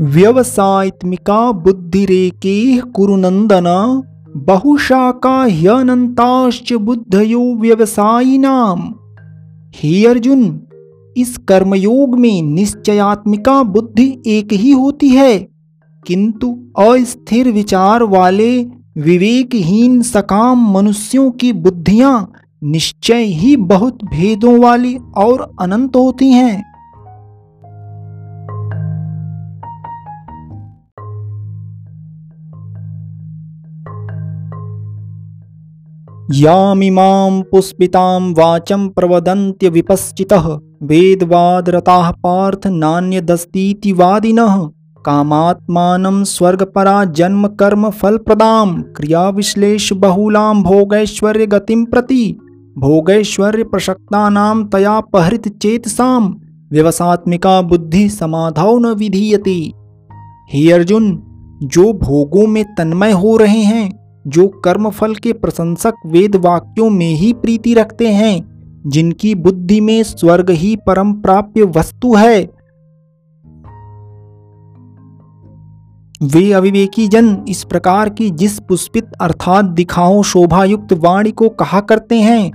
व्यवसायत्मिका बुद्धिरेके कुरुनंदन बहुशाखा ह्यनंताश्च बुद्धयो व्यवसायिनाम। हे अर्जुन, इस कर्मयोग में निश्चयात्मिका बुद्धि एक ही होती है, किंतु अस्थिर विचार वाले, विवेकहीन सकाम मनुष्यों की बुद्धियाँ निश्चय ही बहुत भेदों वाली और अनंत होती हैं। यामिमां पुष्पितां वाचं प्रवदन्त्य विपश्चितः, वेदवादरताः पार्थ नान्यदस्तीति वादिनः, कामात्मानं स्वर्गपरा जन्म कर्म फलप्रदां क्रियाविश्लेष बहुलां भोगैश्वर्यगतिं प्रति, भोगैश्वर्य प्रसक्तानां तया पहृत चेतसां, व्यवसात्मिका बुद्धि समाधौ न विधीयते। हे अर्जुन, जो भोगों में तन्मय हो रहे हैं जो कर्मफल के प्रशंसक वेद वाक्यों में ही प्रीति रखते हैं, जिनकी बुद्धि में स्वर्ग ही परम प्राप्य वस्तु है। वे अविवेकी जन, इस प्रकार की जिस पुष्पित अर्थात दिखाओ शोभायुक्त वाणी को कहा करते हैं,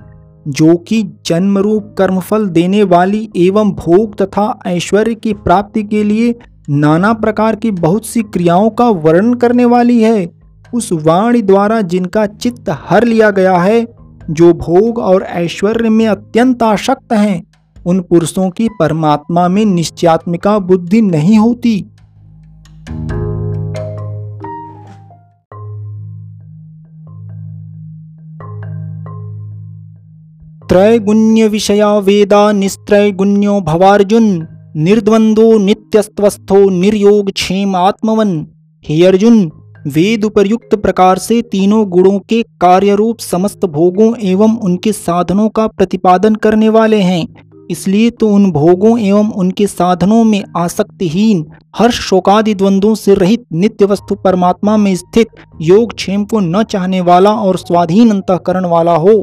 जो कि जन्म रूप कर्मफल देने वाली एवं भोग तथा ऐश्वर्य की प्राप्ति के लिए नाना प्रकार की बहुत सी क्रियाओं का वर्णन करने वाली है। उस वाणी द्वारा जिनका चित्त हर लिया गया है, जो भोग और ऐश्वर्य में अत्यंत आशक्त हैं, उन पुरुषों की परमात्मा में निश्चयात्मिका बुद्धि नहीं होती। त्रैगुण्य विषया वेदा निस्त्रैगुण्यो भवार्जुन, निर्द्वंदो नित्यस्वस्थो निर्योग क्षेम आत्मवन हे अर्जुन वेद उपर्युक्त प्रकार से तीनों गुणों के कार्य रूप समस्त भोगों एवं उनके साधनों का प्रतिपादन करने वाले हैं। इसलिए तो उन भोगों एवं उनके साधनों में आसक्तिहीन हर्ष शोकादि द्वंद्वों से रहित नित्य वस्तु परमात्मा में स्थित योग क्षेम को न चाहने वाला और स्वाधीन अंतकरण वाला हो।